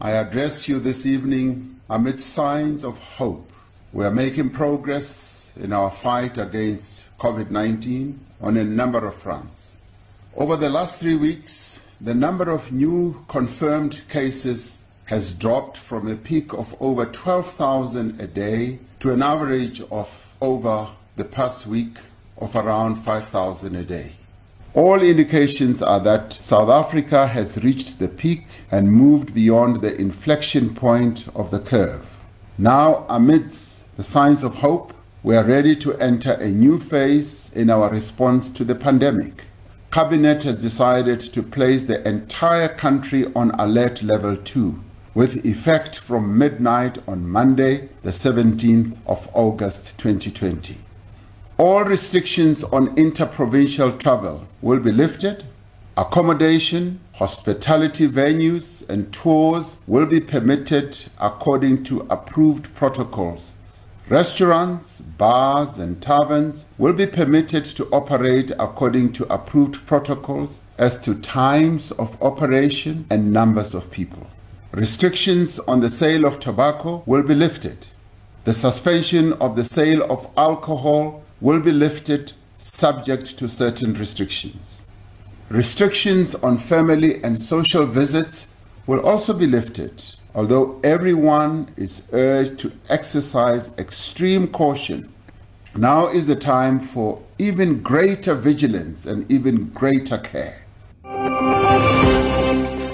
I address you this evening amid signs of hope. We are making progress in our fight against COVID 19 on a number of fronts. Over the last three weeks, the number of new confirmed cases has dropped from a peak of over 12,000 a day to an average of over the past week of around 5,000 a day. All indications are that South Africa has reached the peak and moved beyond the inflection point of the curve. Now, amidst the signs of hope, we are ready to enter a new phase in our response to the pandemic. Cabinet has decided to place the entire country on alert level 2 with effect from midnight on Monday, the 17th of August 2020. All restrictions on interprovincial travel will be lifted. Accommodation, hospitality venues, and tours will be permitted according to approved protocols. Restaurants, bars, and taverns will be permitted to operate according to approved protocols as to times of operation and numbers of people. Restrictions on the sale of tobacco will be lifted. The suspension of the sale of alcohol will be lifted subject to certain restrictions. Restrictions on family and social visits will also be lifted, although everyone is urged to exercise extreme caution. Now is the time for even greater vigilance and even greater care.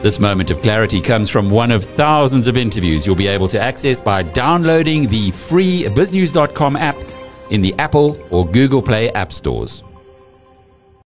This moment of clarity comes from one of thousands of interviews you'll be able to access by downloading the free biznews.com app in the Apple or Google Play app stores.